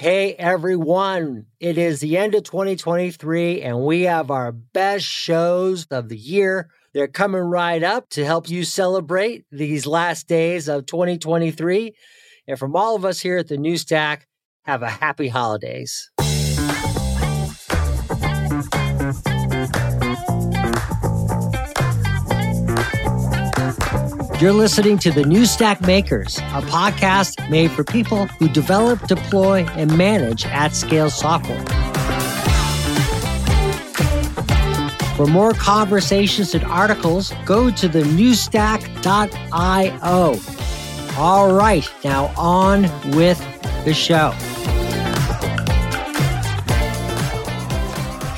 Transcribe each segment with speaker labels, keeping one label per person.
Speaker 1: Hey everyone, it is the end of 2023 and we have our best shows of the year. They're coming right up to help you celebrate these last days of 2023. And from all of us here at the New Stack, have a happy holidays. You're listening to the New Stack Makers, a podcast made for people who develop, deploy, and manage at scale software. For more conversations and articles, go to the newstack.io. All right, now on with the show.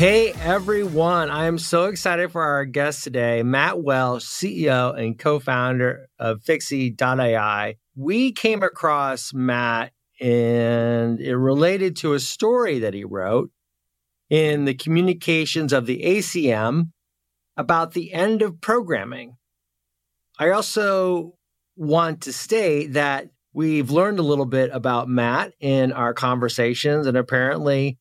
Speaker 1: Hey everyone, I am so excited for our guest today, Matt Welsh, CEO and co founder of Fixie.ai. We came across Matt and it related to a story that he wrote in the communications of the ACM about the end of programming. I also want to state that we've learned a little bit about Matt in our conversations, and apparently,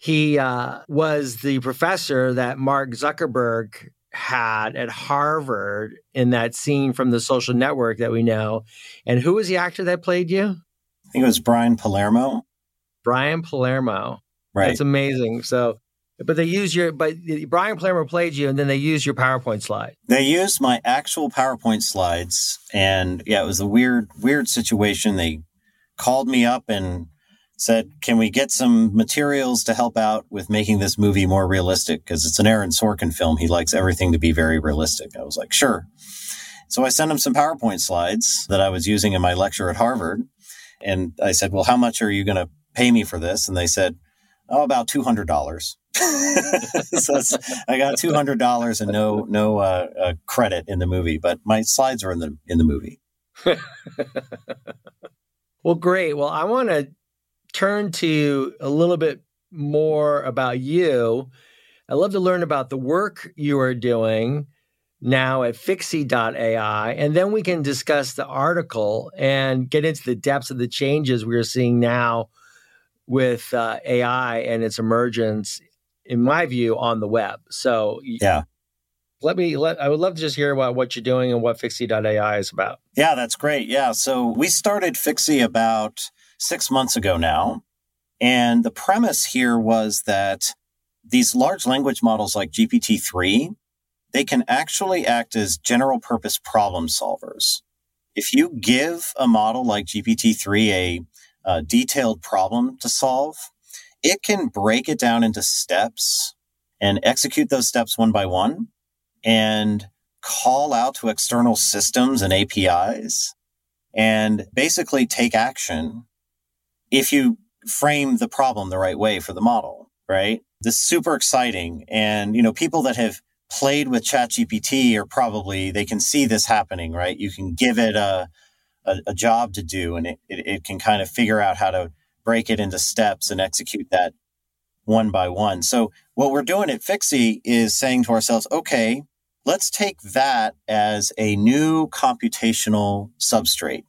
Speaker 1: he uh, was the professor that Mark Zuckerberg had at Harvard in that scene from the social network that we know. And who was the actor that played you?
Speaker 2: I think it was Brian Palermo.
Speaker 1: Brian Palermo.
Speaker 2: Right.
Speaker 1: That's amazing. So, but they use your, but Brian Palermo played you and then they used your PowerPoint slide.
Speaker 2: They used my actual PowerPoint slides. And yeah, it was a weird, weird situation. They called me up and said, Can we get some materials to help out with making this movie more realistic? Because it's an Aaron Sorkin film. He likes everything to be very realistic. I was like, Sure. So I sent him some PowerPoint slides that I was using in my lecture at Harvard. And I said, Well, how much are you going to pay me for this? And they said, Oh, about $200. so I got $200 and no, no uh, uh, credit in the movie, but my slides are in the, in the movie.
Speaker 1: well, great. Well, I want to turn to a little bit more about you. I'd love to learn about the work you are doing now at Fixie.ai, and then we can discuss the article and get into the depths of the changes we're seeing now with uh, AI and its emergence, in my view, on the web. So,
Speaker 2: yeah.
Speaker 1: Let me let I would love to just hear about what you're doing and what Fixie.ai is about.
Speaker 2: Yeah, that's great. Yeah. So we started Fixie about six months ago now. And the premise here was that these large language models like GPT-3, they can actually act as general purpose problem solvers. If you give a model like GPT-3 a, a detailed problem to solve, it can break it down into steps and execute those steps one by one and call out to external systems and APIs and basically take action if you frame the problem the right way for the model, right? This is super exciting. And, you know, people that have played with ChatGPT are probably, they can see this happening, right? You can give it a, a, a job to do and it, it, it can kind of figure out how to break it into steps and execute that one by one. So what we're doing at Fixie is saying to ourselves, okay, let's take that as a new computational substrate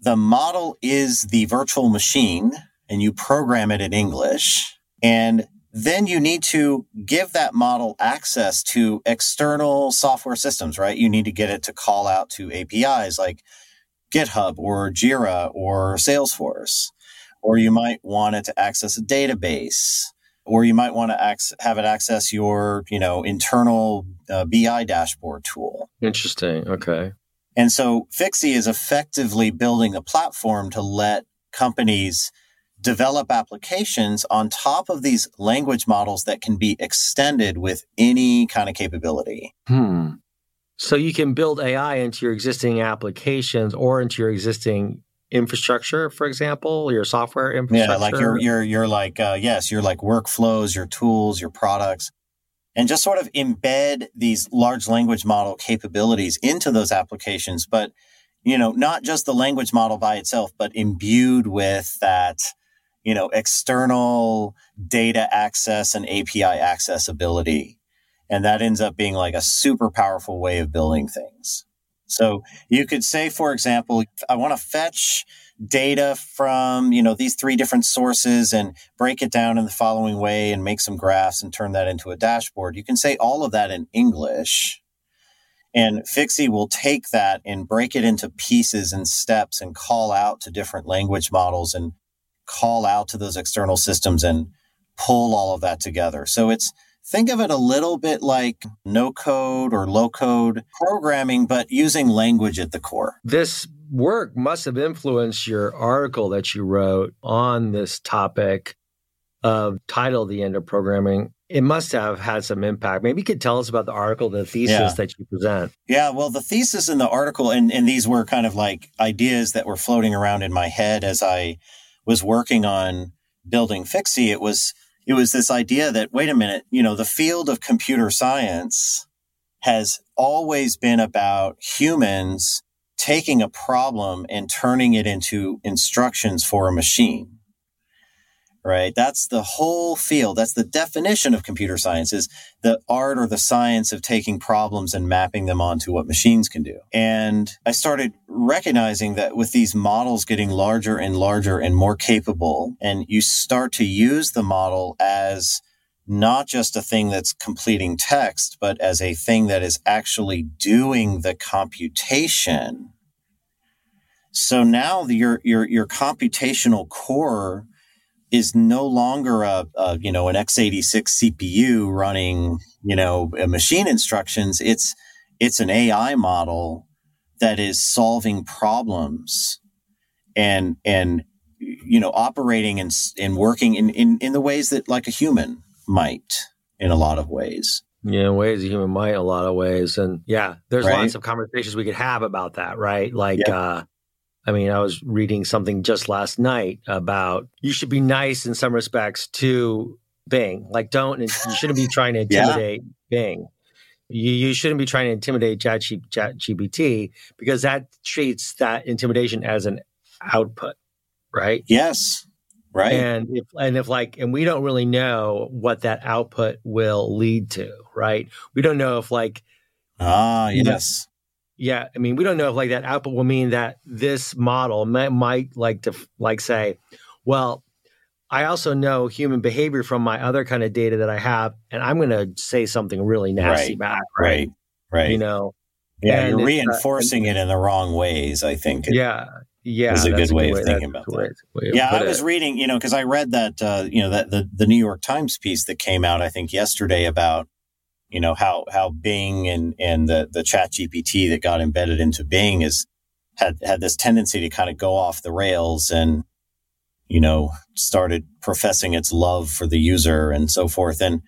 Speaker 2: the model is the virtual machine and you program it in English. And then you need to give that model access to external software systems, right? You need to get it to call out to APIs like GitHub or Jira or Salesforce. Or you might want it to access a database, or you might want to ac- have it access your, you know, internal uh, BI dashboard tool.
Speaker 1: Interesting. Okay.
Speaker 2: And so Fixie is effectively building a platform to let companies develop applications on top of these language models that can be extended with any kind of capability.
Speaker 1: Hmm. So you can build AI into your existing applications or into your existing infrastructure, for example, your software infrastructure.
Speaker 2: Yeah, like you're you're you're like uh, yes, you're like workflows, your tools, your products and just sort of embed these large language model capabilities into those applications. But, you know, not just the language model by itself, but imbued with that, you know, external data access and API accessibility. And that ends up being like a super powerful way of building things. So you could say, for example, I want to fetch data from, you know, these three different sources and break it down in the following way and make some graphs and turn that into a dashboard. You can say all of that in English. And Fixie will take that and break it into pieces and steps and call out to different language models and call out to those external systems and pull all of that together. So it's think of it a little bit like no code or low code programming, but using language at the core.
Speaker 1: This work must have influenced your article that you wrote on this topic of title the end of programming it must have had some impact maybe you could tell us about the article the thesis yeah. that you present
Speaker 2: yeah well the thesis in the article and, and these were kind of like ideas that were floating around in my head as i was working on building fixie it was it was this idea that wait a minute you know the field of computer science has always been about humans taking a problem and turning it into instructions for a machine right? That's the whole field. That's the definition of computer science is the art or the science of taking problems and mapping them onto what machines can do. And i started recognizing that with these models getting larger and larger and more capable and you start to use the model as not just a thing that's completing text, but as a thing that is actually doing the computation. So now the, your, your, your computational core is no longer a, a, you know, an x86 CPU running, you know, machine instructions. It's, it's an AI model that is solving problems and, and, you know, operating and, and working in, in, in the ways that like a human might in a lot of ways.
Speaker 1: Yeah, ways a human might a lot of ways. And yeah, there's right? lots of conversations we could have about that, right? Like, yeah. uh, I mean, I was reading something just last night about you should be nice in some respects to Bing. Like, don't, you shouldn't be trying to intimidate yeah. Bing. You, you shouldn't be trying to intimidate Chat, Chat because that treats that intimidation as an output, right?
Speaker 2: Yes. Right.
Speaker 1: And if and if like and we don't really know what that output will lead to, right? We don't know if like
Speaker 2: Ah, yes.
Speaker 1: Yeah, I mean, we don't know if like that output will mean that this model might, might like to like say, well, I also know human behavior from my other kind of data that I have, and I'm going to say something really nasty
Speaker 2: right,
Speaker 1: back,
Speaker 2: right? Right. Right.
Speaker 1: You know.
Speaker 2: Yeah, you're uh, reinforcing uh, it in the wrong ways. I think.
Speaker 1: Yeah, yeah,
Speaker 2: is a good way, way, of thinking about that. yeah, I was it. reading, you know, because I read that, uh, you know, that the the New York Times piece that came out, I think yesterday about, you know, how how Bing and and the the Chat GPT that got embedded into Bing is had had this tendency to kind of go off the rails and, you know, started professing its love for the user and so forth. And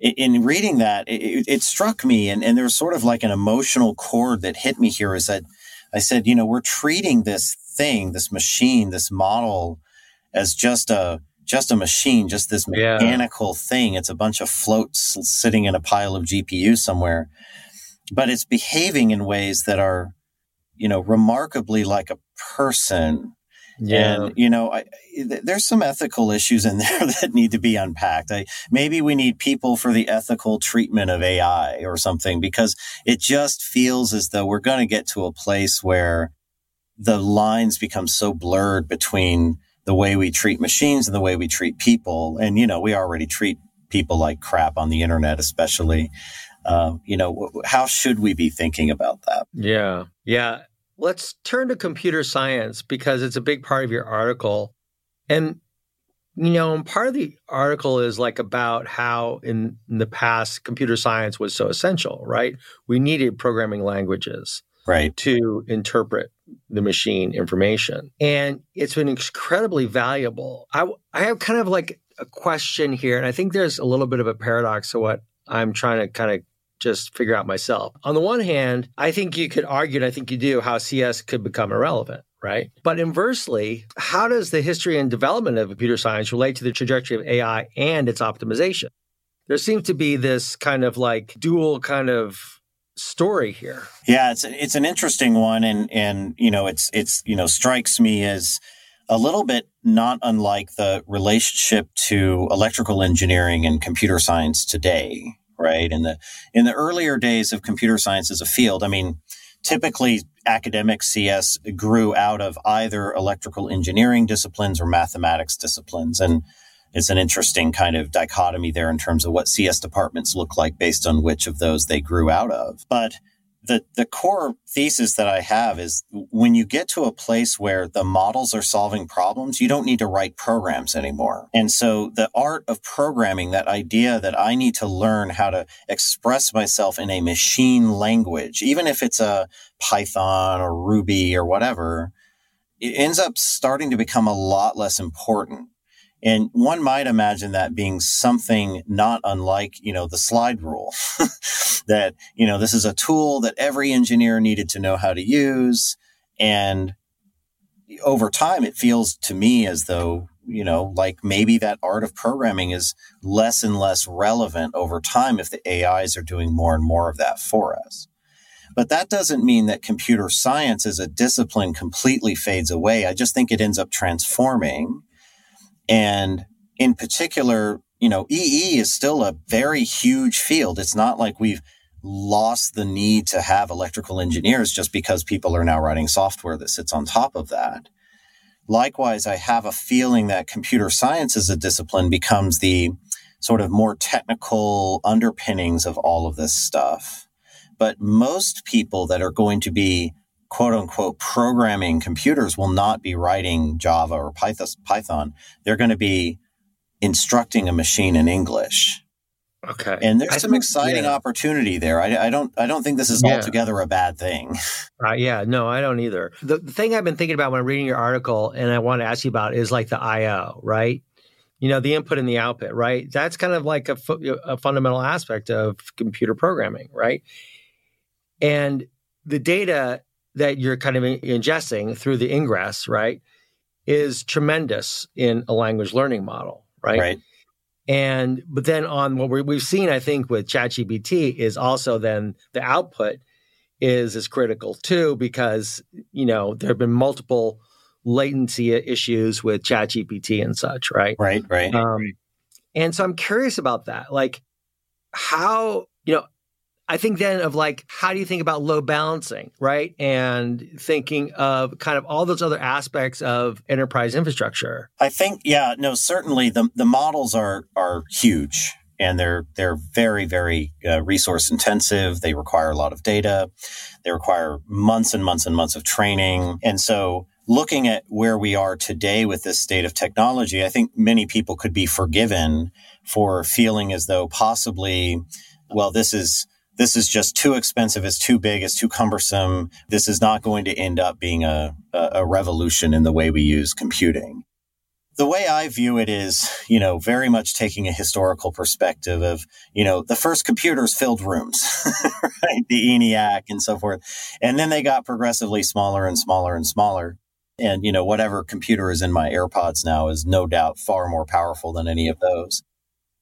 Speaker 2: in reading that, it, it struck me, and and there was sort of like an emotional chord that hit me here. Is that I said, you know, we're treating this thing, this machine, this model as just a just a machine, just this mechanical yeah. thing. It's a bunch of floats sitting in a pile of GPU somewhere. But it's behaving in ways that are, you know, remarkably like a person. Yeah. And, you know, I, there's some ethical issues in there that need to be unpacked. I, maybe we need people for the ethical treatment of AI or something because it just feels as though we're going to get to a place where the lines become so blurred between the way we treat machines and the way we treat people. And, you know, we already treat people like crap on the internet, especially. Uh, you know, how should we be thinking about that?
Speaker 1: Yeah. Yeah. Let's turn to computer science because it's a big part of your article. And, you know, part of the article is like about how in, in the past computer science was so essential, right? We needed programming languages
Speaker 2: right.
Speaker 1: to interpret the machine information. And it's been incredibly valuable. I, I have kind of like a question here, and I think there's a little bit of a paradox to what I'm trying to kind of just figure out myself. On the one hand, I think you could argue, and I think you do, how CS could become irrelevant. Right. But inversely, how does the history and development of computer science relate to the trajectory of AI and its optimization? There seems to be this kind of like dual kind of story here.
Speaker 2: Yeah, it's it's an interesting one, and and you know it's it's you know strikes me as a little bit not unlike the relationship to electrical engineering and computer science today, right? In the in the earlier days of computer science as a field, I mean, typically academic CS grew out of either electrical engineering disciplines or mathematics disciplines. And it's an interesting kind of dichotomy there in terms of what CS departments look like based on which of those they grew out of. But the, the core thesis that I have is when you get to a place where the models are solving problems, you don't need to write programs anymore. And so the art of programming, that idea that I need to learn how to express myself in a machine language, even if it's a Python or Ruby or whatever, it ends up starting to become a lot less important. And one might imagine that being something not unlike, you know, the slide rule that, you know, this is a tool that every engineer needed to know how to use. And over time, it feels to me as though, you know, like maybe that art of programming is less and less relevant over time if the AIs are doing more and more of that for us. But that doesn't mean that computer science as a discipline completely fades away. I just think it ends up transforming and in particular, you know, EE is still a very huge field. It's not like we've lost the need to have electrical engineers just because people are now writing software that sits on top of that. Likewise, I have a feeling that computer science as a discipline becomes the sort of more technical underpinnings of all of this stuff. But most people that are going to be quote unquote programming computers will not be writing Java or Python. They're going to be instructing a machine in English.
Speaker 1: Okay.
Speaker 2: And there's I some think, exciting yeah. opportunity there. I, I, don't I don't think this is yeah. altogether a bad thing.
Speaker 1: Uh, yeah, no, I don't either. The, the thing I've been thinking about when I'm reading your article and I want to ask you about is like the IO, right? You know, the input and the output, right? That's kind of like a, a fundamental aspect of computer programming, right? And the data that you're kind of ingesting through the ingress, right, is tremendous in a language learning model, right?
Speaker 2: Right.
Speaker 1: And but then on what we have seen, I think with ChatGPT is also then the output is is critical too because you know there have been multiple latency issues with ChatGPT and such, right?
Speaker 2: Right, right. Um,
Speaker 1: and so I'm curious about that, like how you know I think then of like, how do you think about load balancing, right? And thinking of kind of all those other aspects of enterprise infrastructure.
Speaker 2: I think, yeah, no, certainly the, the models are, are huge and they're, they're very, very uh, resource intensive. They require a lot of data. They require months and months and months of training. And so looking at where we are today with this state of technology, I think many people could be forgiven for feeling as though possibly, well, this is, this is just too expensive, it's too big, it's too cumbersome. This is not going to end up being a, a revolution in the way we use computing. The way I view it is, you know, very much taking a historical perspective of, you know, the first computers filled rooms, right? The ENIAC and so forth. And then they got progressively smaller and smaller and smaller. And, you know, whatever computer is in my AirPods now is no doubt far more powerful than any of those.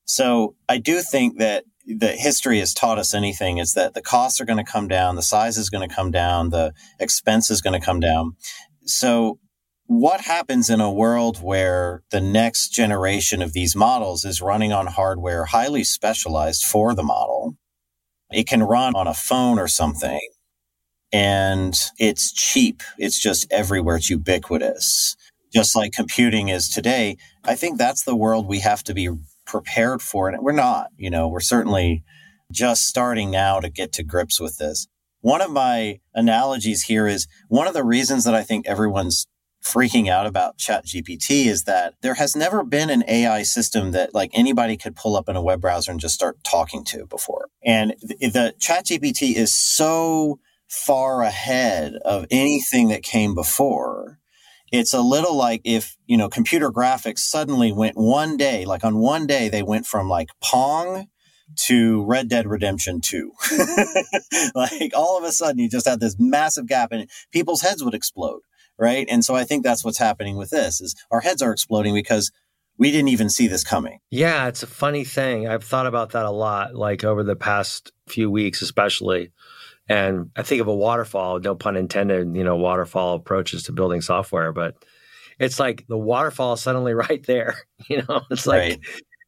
Speaker 2: So I do think that that history has taught us anything is that the costs are going to come down, the size is going to come down, the expense is going to come down. So what happens in a world where the next generation of these models is running on hardware highly specialized for the model? It can run on a phone or something and it's cheap. It's just everywhere. It's ubiquitous. Just like computing is today. I think that's the world we have to be prepared for it. We're not, you know, we're certainly just starting now to get to grips with this. One of my analogies here is one of the reasons that I think everyone's freaking out about chat gpt is that there has never been an ai system that like anybody could pull up in a web browser and just start talking to before and the, the chat gpt is so far ahead of anything that came before it's a little like if, you know, computer graphics suddenly went one day, like on one day, they went from like Pong to Red Dead Redemption 2. like all of a sudden you just had this massive gap and people's heads would explode. Right. And so I think that's what's happening with this is our heads are exploding because we didn't even see this coming.
Speaker 1: Yeah, it's a funny thing. I've thought about that a lot, like over the past few weeks, especially. And I think of a waterfall, no pun intended, you know, waterfall approaches to building software, but it's like the waterfall is suddenly right there. You know, it's like right.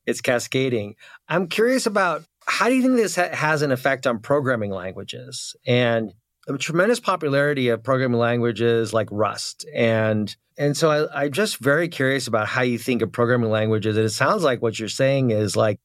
Speaker 1: it's cascading. I'm curious about how do you think this ha- has an effect on programming languages? And a tremendous popularity of programming languages like Rust. And and so I, I'm just very curious about how you think of programming languages. And it sounds like what you're saying is like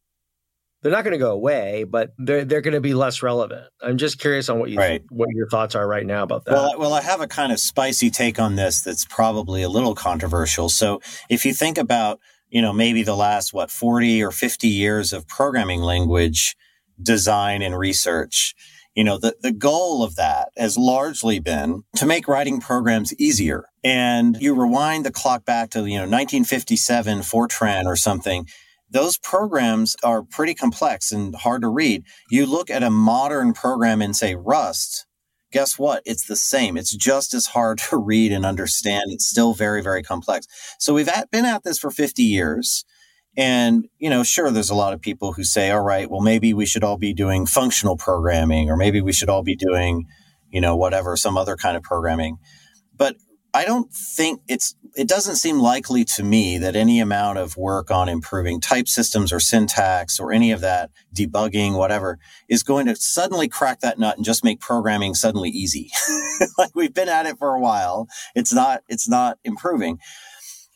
Speaker 1: they're not going to go away, but they're they're going to be less relevant. I'm just curious on what you right. what your thoughts are right now about that.
Speaker 2: Well, well, I have a kind of spicy take on this that's probably a little controversial. So, if you think about, you know, maybe the last what 40 or 50 years of programming language design and research, you know, the, the goal of that has largely been to make writing programs easier. And you rewind the clock back to, you know, 1957 Fortran or something those programs are pretty complex and hard to read. You look at a modern program in, say, Rust, guess what? It's the same. It's just as hard to read and understand. It's still very, very complex. So we've at, been at this for 50 years. And, you know, sure, there's a lot of people who say, all right, well, maybe we should all be doing functional programming, or maybe we should all be doing, you know, whatever, some other kind of programming. But I don't think it's, it doesn't seem likely to me that any amount of work on improving type systems or syntax or any of that debugging, whatever, is going to suddenly crack that nut and just make programming suddenly easy. like we've been at it for a while. It's not, it's not improving.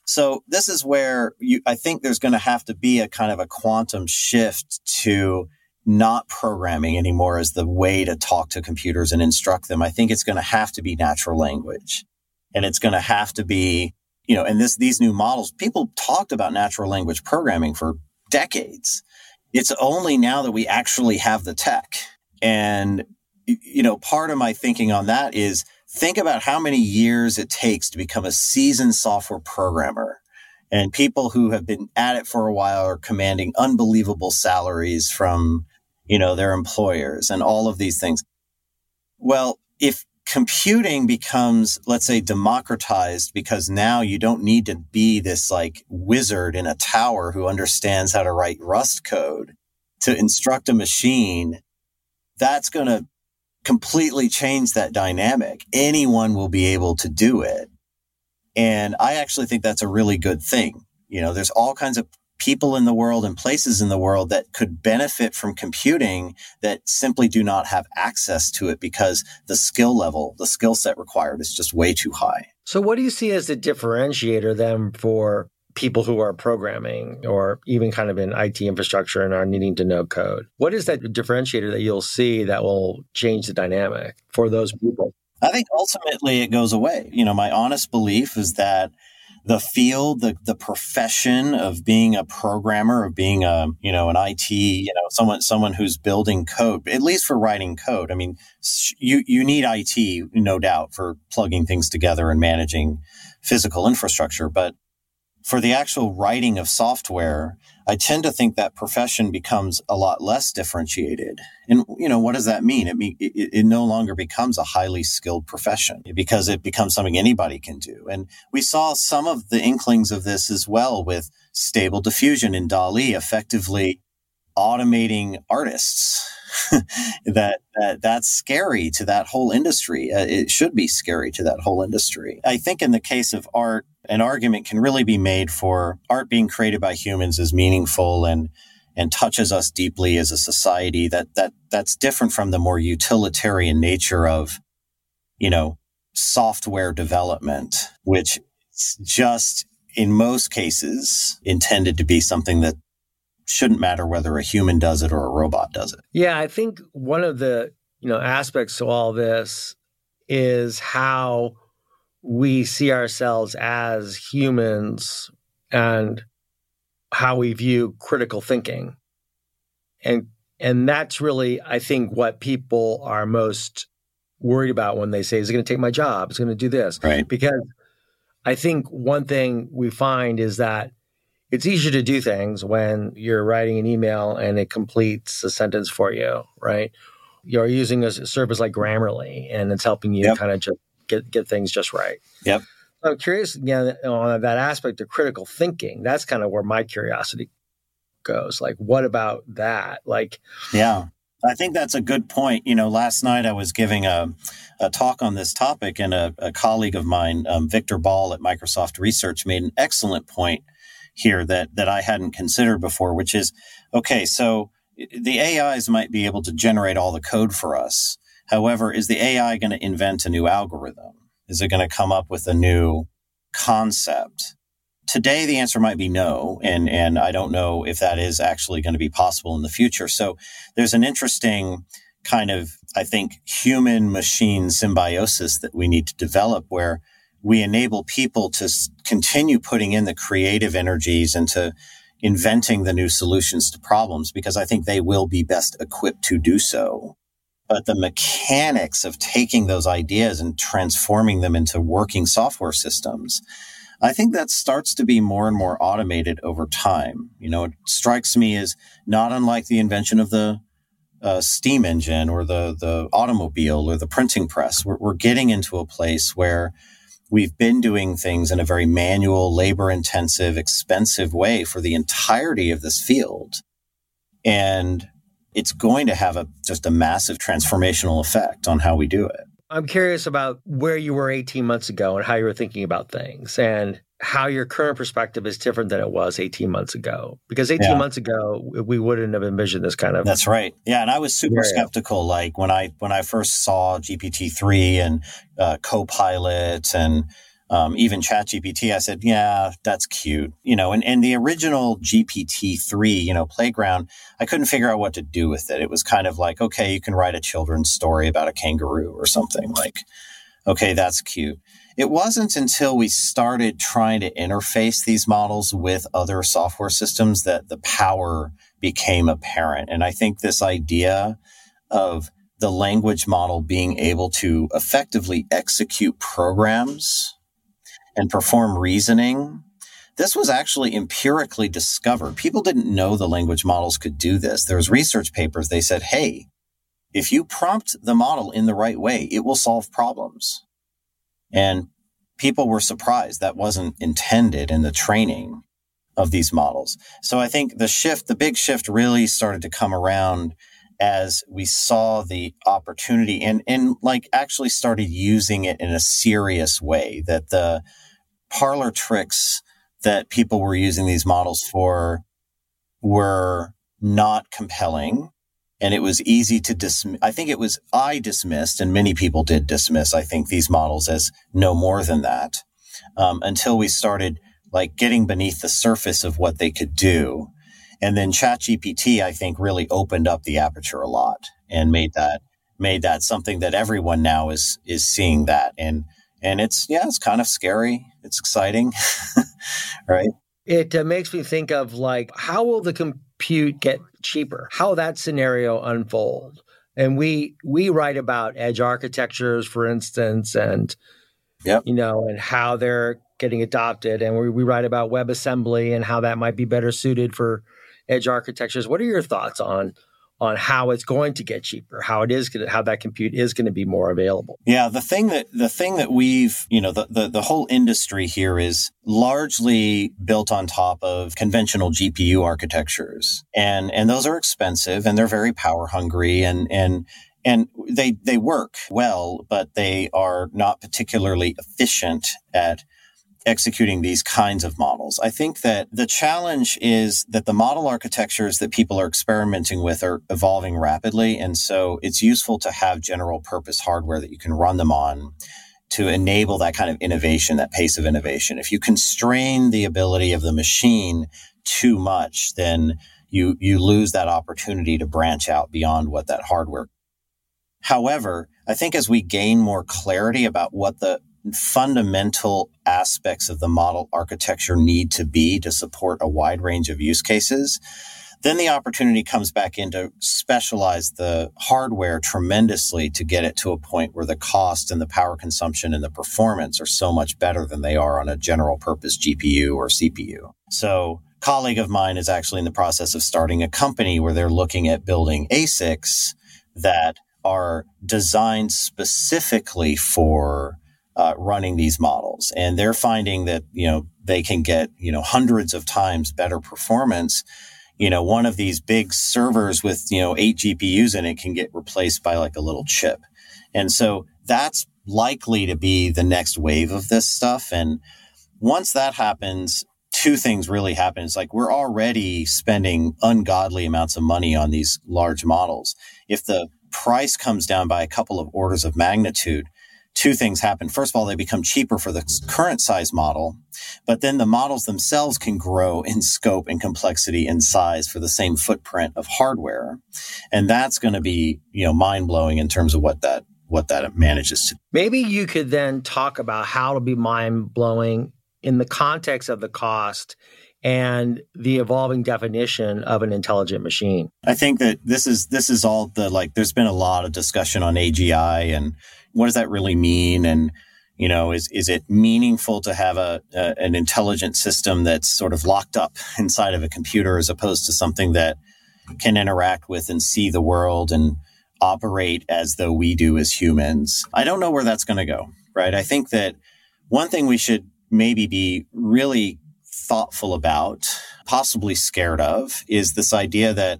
Speaker 2: So this is where you, I think there's going to have to be a kind of a quantum shift to not programming anymore as the way to talk to computers and instruct them. I think it's going to have to be natural language and it's going to have to be, you know, and this, these new models, people talked about natural language programming for decades. It's only now that we actually have the tech. And, you know, part of my thinking on that is think about how many years it takes to become a seasoned software programmer. And people who have been at it for a while are commanding unbelievable salaries from, you know, their employers and all of these things. Well, if computing becomes, let's say, democratized because now you don't need to be this like wizard in a tower who understands how to write Rust code to instruct a machine. That's going to completely change that dynamic. Anyone will be able to do it. And I actually think that's a really good thing. You know, there's all kinds of people in the world and places in the world that could benefit from computing that simply do not have access to it because the skill level, the skill set required is just way too high.
Speaker 1: So, what do you see as the differentiator then for people who are programming or even kind of in IT infrastructure and are needing to know code? What is that differentiator that you'll see that will change the dynamic for those people?
Speaker 2: I think ultimately it goes away. You know, my honest belief is that the field, the, the profession of being a programmer, of being a, you know, an IT, you know, someone, someone who's building code, at least for writing code. I mean, you, you need IT, no doubt, for plugging things together and managing physical infrastructure. But for the actual writing of software, I tend to think that profession becomes a lot less differentiated. And, you know, what does that mean? It, mean, it, it no longer becomes a highly skilled profession because it becomes something anybody can do. And we saw some of the inklings of this as well with stable diffusion in DALL-E effectively automating artists that, that that's scary to that whole industry. Uh, it should be scary to that whole industry. I think in the case of art, an argument can really be made for art being created by humans is meaningful and and touches us deeply as a society. That that that's different from the more utilitarian nature of, you know, software development, which is just in most cases intended to be something that shouldn't matter whether a human does it or a robot does it.
Speaker 1: Yeah, I think one of the you know aspects to all this is how we see ourselves as humans and how we view critical thinking. And and that's really, I think, what people are most worried about when they say, is it going to take my job? It's going to do this.
Speaker 2: Right.
Speaker 1: Because I think one thing we find is that it's easier to do things when you're writing an email and it completes a sentence for you, right? You're using a service like Grammarly and it's helping you yep. kind of just get get things just right.
Speaker 2: Yep.
Speaker 1: I'm curious again on that aspect of critical thinking. That's kind of where my curiosity goes. Like, what about that? Like,
Speaker 2: yeah, I think that's a good point. You know, last night I was giving a, a talk on this topic, and a, a colleague of mine, um, Victor Bahl at Microsoft Research, made an excellent point here that that I hadn't considered before, which is okay. So the AIs might be able to generate all the code for us. However, is the AI going to invent a new algorithm? Is it going to come up with a new concept? Today, the answer might be no. And, and I don't know if that is actually going to be possible in the future. So there's an interesting kind of, I think, human machine symbiosis that we need to develop where we enable people to continue putting in the creative energies into inventing the new solutions to problems because I think they will be best equipped to do so. But the mechanics of taking those ideas and transforming them into working software systems, I think that starts to be more and more automated over time. You know, it strikes me as not unlike the invention of the uh, steam engine or the the automobile or the printing press. We're, we're getting into a place where we've been doing things in a very manual, labor intensive, expensive way for the entirety of this field. And it's going to have a just a massive transformational effect on how we do it.
Speaker 1: I'm curious about where you were 18 months ago and how you were thinking about things and how your current perspective is different than it was 18 months ago. Because 18 yeah. months ago, we wouldn't have envisioned this kind of.
Speaker 2: That's right. Yeah, and I was super skeptical. Like when I when I first saw GPT three and uh, Copilot and um, even ChatGPT, I said, yeah, that's cute. You know, and, and the original GPT-3, you know, playground, I couldn't figure out what to do with it. It was kind of like, okay, you can write a children's story about a kangaroo or something like, okay, that's cute. It wasn't until we started trying to interface these models with other software systems that the power became apparent. And I think this idea of the language model being able to effectively execute programs and perform reasoning. This was actually empirically discovered. People didn't know the language models could do this. There was research papers. They said, Hey, if you prompt the model in the right way, it will solve problems. And people were surprised that wasn't intended in the training of these models. So I think the shift, the big shift really started to come around as we saw the opportunity and, and like actually started using it in a serious way that the parlor tricks that people were using these models for were not compelling and it was easy to dismiss. I think it was I dismissed, and many people did dismiss. I think these models as no more than that um, until we started like getting beneath the surface of what they could do and then ChatGPT, I think, really opened up the aperture a lot and made that made that something that everyone now is is seeing that and and it's yeah, it's kind of scary. It's exciting, right?
Speaker 1: It uh, makes me think of like how will the compute get cheaper? How that scenario unfold? And we we write about edge architectures, for instance, and
Speaker 2: yep.
Speaker 1: you know, and how they're getting adopted. And we, we write about WebAssembly and how that might be better suited for edge architectures. What are your thoughts on on how it's going to get cheaper, how it is going to, how that compute is going to be more available.
Speaker 2: Yeah, the thing that the thing that we've, you know, the, the the whole industry here is largely built on top of conventional GPU architectures. And and those are expensive and they're very power hungry and and and they they work well, but they are not particularly efficient at executing these kinds of models. I think that the challenge is that the model architectures that people are experimenting with are evolving rapidly. And so it's useful to have general purpose hardware that you can run them on to enable that kind of innovation, that pace of innovation. If you constrain the ability of the machine too much, then you, you lose that opportunity to branch out beyond what that hardware. However, I think as we gain more clarity about what the fundamental aspects of the model architecture need to be to support a wide range of use cases, then the opportunity comes back in to specialize the hardware tremendously to get it to a point where the cost and the power consumption and the performance are so much better than they are on a general purpose GPU or CPU. So, colleague of mine is actually in the process of starting a company where they're looking at building ASICs that are designed specifically for uh, running these models, and they're finding that you know they can get you know hundreds of times better performance. You know, one of these big servers with you know eight GPUs in it can get replaced by like a little chip, and so that's likely to be the next wave of this stuff. And once that happens, two things really happen. It's like we're already spending ungodly amounts of money on these large models. If the price comes down by a couple of orders of magnitude, two things happen. First of all, they become cheaper for the current size model, but then the models themselves can grow in scope and complexity and size for the same footprint of hardware. And that's going to be, you know, mind blowing in terms of what that what that manages to.
Speaker 1: Maybe you could then talk about how to be mind blowing in the context of the cost and the evolving definition of an intelligent machine.
Speaker 2: I think that this is this is all the like there's been a lot of discussion on AGI and what does that really mean and you know is is it meaningful to have a, a an intelligent system that's sort of locked up inside of a computer as opposed to something that can interact with and see the world and operate as though we do as humans. I don't know where that's going to go, right? I think that one thing we should maybe be really thoughtful about, possibly scared of, is this idea that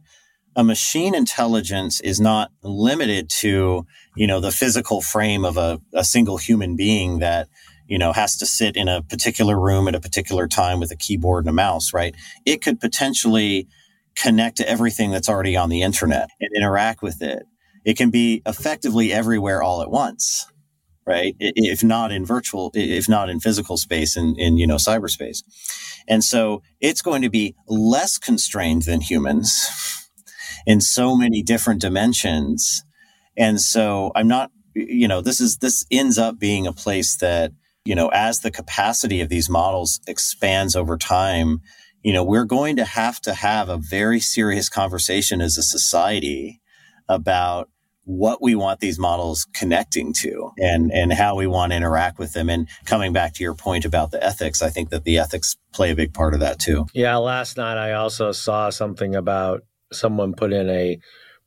Speaker 2: a machine intelligence is not limited to, you know, the physical frame of a, a single human being that, you know, has to sit in a particular room at a particular time with a keyboard and a mouse, right? It could potentially connect to everything that's already on the internet and interact with it. It can be effectively everywhere all at once, right? If not in virtual, if not in physical space in, in, you know, cyberspace. And so it's going to be less constrained than humans in so many different dimensions. And so I'm not, you know, this is, this ends up being a place that, you know, as the capacity of these models expands over time, you know, we're going to have to have a very serious conversation as a society about what we want these models connecting to and and how we want to interact with them. And coming back to your point about the ethics i think that the ethics play a big part of that too.
Speaker 1: Yeah last night i also saw something about someone put in a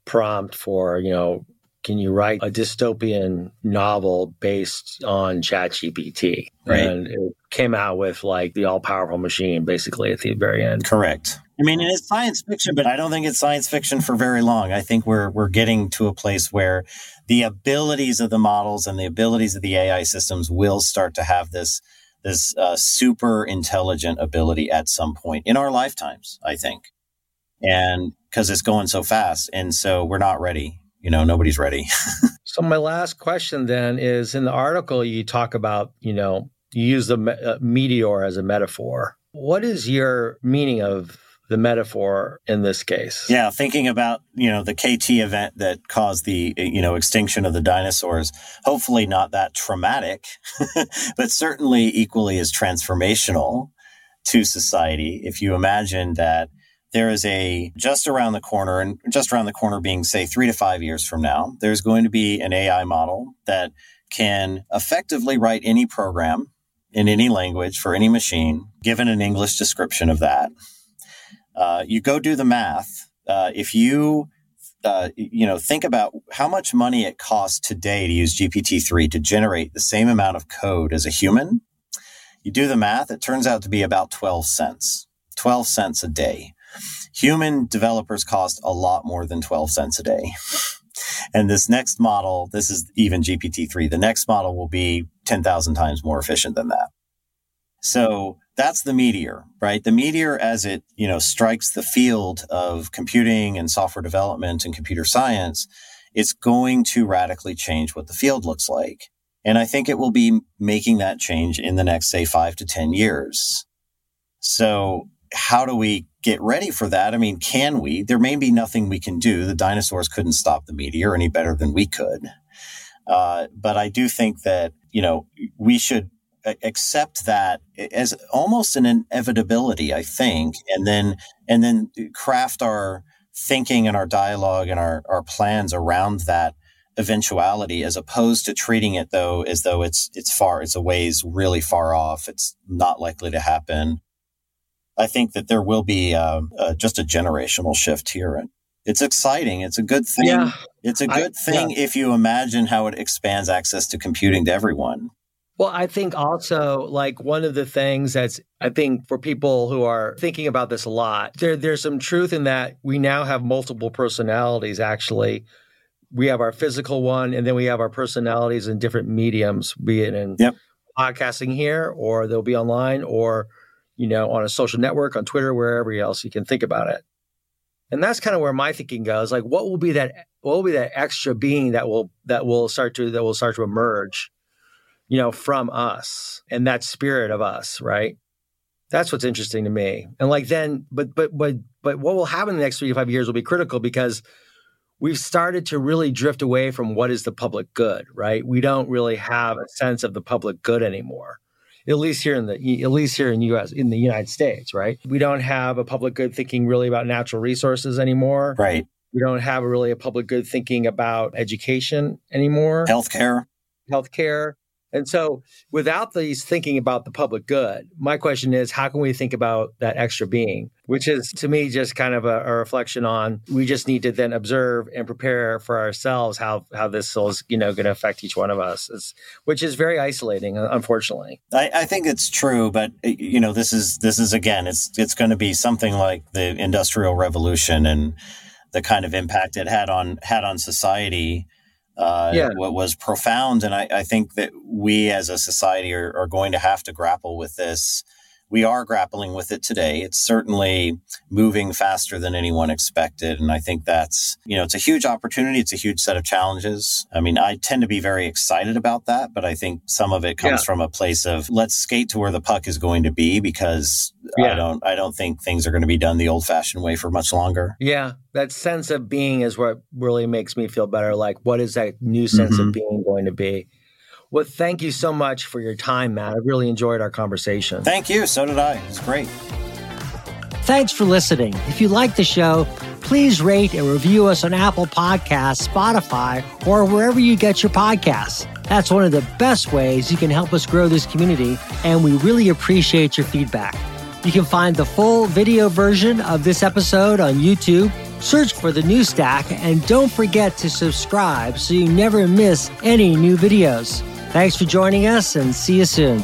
Speaker 1: prompt for, you know, can you write a dystopian novel based on ChatGPT?
Speaker 2: Right.
Speaker 1: And it came out with like the all powerful machine basically at the very end.
Speaker 2: Correct. I mean, it's science fiction, but I don't think it's science fiction for very long. I think we're we're getting to a place where the abilities of the models and the abilities of the AI systems will start to have this this uh, super intelligent ability at some point in our lifetimes. I think, and because it's going so fast. And so we're not ready. You know, nobody's ready.
Speaker 1: so my last question then is in the article you talk about, you know, you use the me- uh, meteor as a metaphor. What is your meaning of the metaphor in this case?
Speaker 2: Yeah, thinking about, you know, the KT event that caused the, you know, extinction of the dinosaurs, hopefully not that traumatic, but certainly equally as transformational to society. If you imagine that there is a just around the corner and just around the corner being say three to five years from now there's going to be an ai model that can effectively write any program in any language for any machine given an english description of that. Uh, you go do the math uh, if you uh, you know think about how much money it costs today to use gpt-3 to generate the same amount of code as a human you do the math it turns out to be about 12 cents 12 cents a day Human developers cost a lot more than 12 cents a day. And this next model, this is even GPT-3, the next model will be 10,000 times more efficient than that. So that's the meteor, right? The meteor as it, you know, strikes the field of computing and software development and computer science, it's going to radically change what the field looks like. And I think it will be making that change in the next, say, five to 10 years. So how do we get ready for that? I mean, can we? There may be nothing we can do. The dinosaurs couldn't stop the meteor any better than we could. Uh, but I do think that, you know, we should accept that as almost an inevitability, I think, and then, and then craft our thinking and our dialogue and our, our plans around that eventuality as opposed to treating it though as though it's it's far it's a ways really far off it's not likely to happen I think that there will be uh, uh, just a generational shift here. And it's exciting. It's a good thing. Yeah, it's a good I, thing yeah. if you imagine how it expands access to computing to everyone.
Speaker 1: Well, I think also like one of the things that's I think for people who are thinking about this a lot, there there's some truth in that we now have multiple personalities actually. We have our physical one and then we have our personalities in different mediums, be it in
Speaker 2: yep.
Speaker 1: podcasting here or they'll be online or you know, on a social network, on Twitter, wherever else you can think about it. And that's kind of where my thinking goes. Like, what will be that what will be that extra being that will that will start to that will start to emerge, you know, from us and that spirit of us, right? That's what's interesting to me. And like then, but but but but what will happen in the next three to five years will be critical because we've started to really drift away from what is the public good, right? We don't really have a sense of the public good anymore. At least here in the at least here in US in the United States, right? We don't have a public good thinking really about natural resources anymore.
Speaker 2: Right.
Speaker 1: We don't have really a public good thinking about education anymore.
Speaker 2: Healthcare.
Speaker 1: Healthcare. And so, without these thinking about the public good, my question is how can we think about that extra being, which is to me just kind of a, a reflection on we just need to then observe and prepare for ourselves how how this is you know going to affect each one of us, it's, which is very isolating, unfortunately.
Speaker 2: I, I think it's true, but you know this is this is again it's it's going to be something like the industrial revolution and the kind of impact it had on had on society uh, yeah. what was profound. And I, I, think that we as a society are, are, going to have to grapple with this. We are grappling with it today. It's certainly moving faster than anyone expected. And I think that's, you know, it's a huge opportunity. It's a huge set of challenges. I mean, I tend to be very excited about that, but I think some of it comes yeah. from a place of let's skate to where the puck is going to be because yeah. I don't, I don't think things are going to be done the old fashioned way for much longer.
Speaker 1: Yeah that sense of being is what really makes me feel better. Like, what is that new sense mm-hmm. of being going to be? Well, thank you so much for your time, Matt. I really enjoyed our conversation.
Speaker 2: Thank you. So did I. It's great.
Speaker 3: Thanks for listening. If you like the show, please rate and review us on Apple Podcasts, Spotify, or wherever you get your podcasts. That's one of the best ways you can help us grow this community, and we really appreciate your feedback. You can find the full video version of this episode on YouTube Search for the new stack and don't forget to subscribe so you never miss any new videos. Thanks for joining us and see you soon.